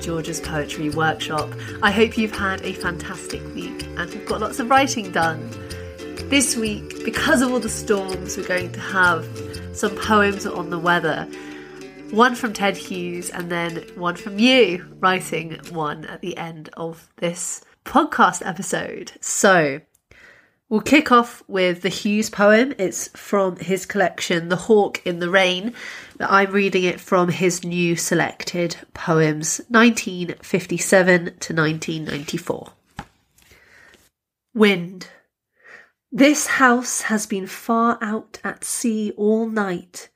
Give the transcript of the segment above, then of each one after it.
Georgia's Poetry Workshop. I hope you've had a fantastic week and have got lots of writing done. This week, because of all the storms, we're going to have some poems on the weather. One from Ted Hughes and then one from you, writing one at the end of this podcast episode. So, We'll kick off with the Hughes poem. It's from his collection, The Hawk in the Rain. but I'm reading it from his new selected poems, 1957 to 1994. Wind. This house has been far out at sea all night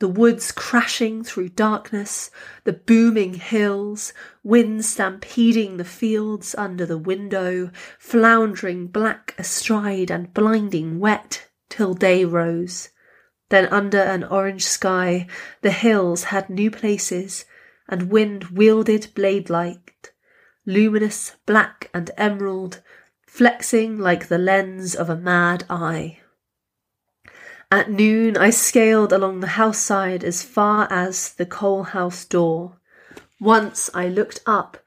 the woods crashing through darkness, the booming hills, wind stampeding the fields under the window, floundering black astride and blinding wet till day rose. Then under an orange sky, the hills had new places, and wind wielded blade like, luminous black and emerald, flexing like the lens of a mad eye. At noon, I scaled along the house side as far as the coal house door. Once I looked up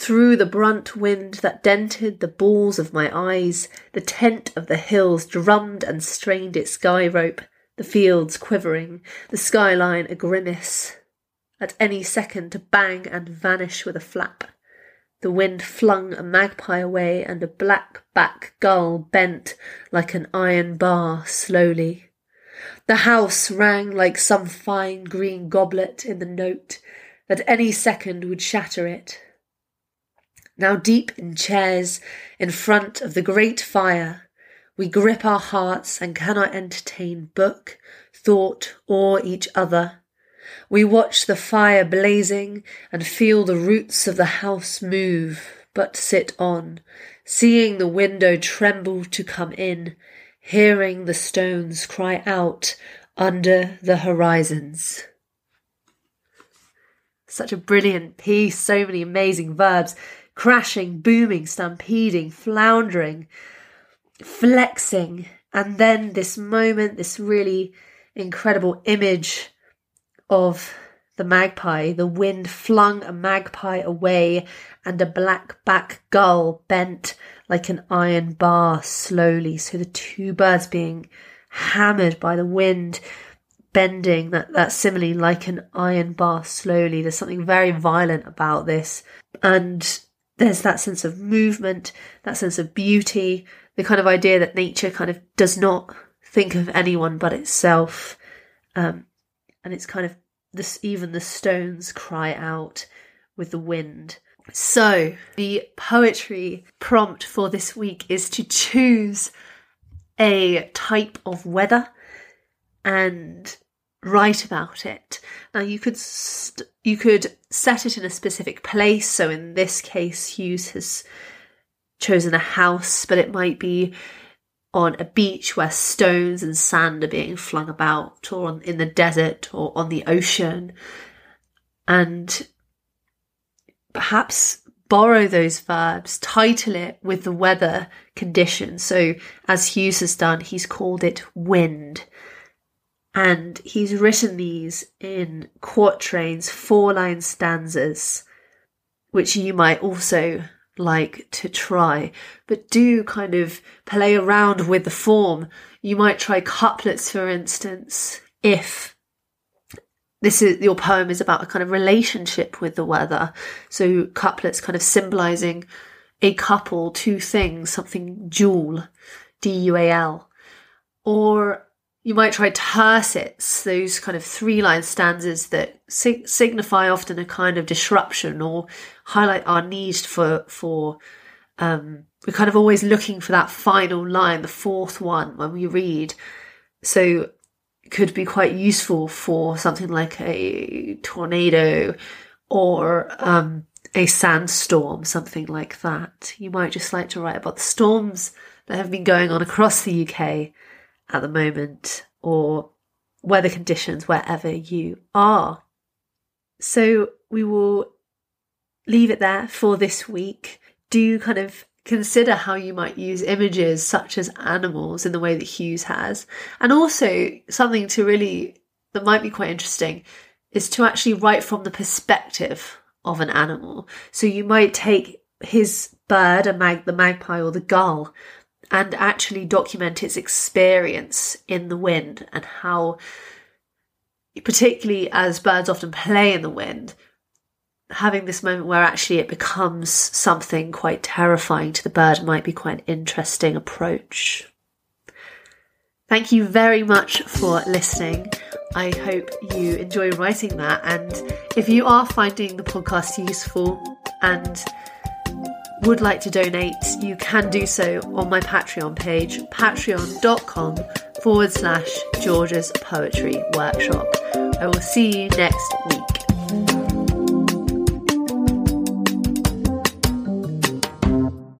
through the brunt wind that dented the balls of my eyes. The tent of the hills drummed and strained its guy rope, the fields quivering, the skyline a grimace. At any second to bang and vanish with a flap. The wind flung a magpie away, and a black back gull bent like an iron bar slowly. The house rang like some fine green goblet in the note that any second would shatter it. Now, deep in chairs in front of the great fire, we grip our hearts and cannot entertain book, thought, or each other. We watch the fire blazing and feel the roots of the house move, but sit on, seeing the window tremble to come in, hearing the stones cry out under the horizons. Such a brilliant piece, so many amazing verbs crashing, booming, stampeding, floundering, flexing, and then this moment, this really incredible image of the magpie. The wind flung a magpie away, and a black back gull bent like an iron bar slowly. So the two birds being hammered by the wind, bending that, that simile like an iron bar slowly. There's something very violent about this. And there's that sense of movement, that sense of beauty, the kind of idea that nature kind of does not think of anyone but itself. Um, and it's kind of this, even the stones cry out with the wind. So, the poetry prompt for this week is to choose a type of weather and write about it. Now, you could st- you could set it in a specific place. So, in this case, Hughes has chosen a house, but it might be on a beach where stones and sand are being flung about, or on, in the desert, or on the ocean, and perhaps borrow those verbs, title it with the weather condition. So, as Hughes has done, he's called it wind. And he's written these in quatrains, four line stanzas, which you might also like to try. But do kind of play around with the form. You might try couplets, for instance, if this is your poem is about a kind of relationship with the weather. So couplets kind of symbolizing a couple, two things, something dual, D U A L. Or you might try tercets, those kind of three line stanzas that sig- signify often a kind of disruption or highlight our need for, for, um, we're kind of always looking for that final line, the fourth one when we read. So could be quite useful for something like a tornado or um, a sandstorm, something like that. You might just like to write about the storms that have been going on across the UK at the moment or weather conditions wherever you are. So we will leave it there for this week. Do kind of consider how you might use images such as animals in the way that Hughes has. And also, something to really, that might be quite interesting, is to actually write from the perspective of an animal. So you might take his bird, a mag, the magpie or the gull, and actually document its experience in the wind and how, particularly as birds often play in the wind, having this moment where actually it becomes something quite terrifying to the bird might be quite an interesting approach. Thank you very much for listening. I hope you enjoy writing that. And if you are finding the podcast useful and would like to donate, you can do so on my Patreon page, patreon.com forward slash George's Poetry Workshop. I will see you next week.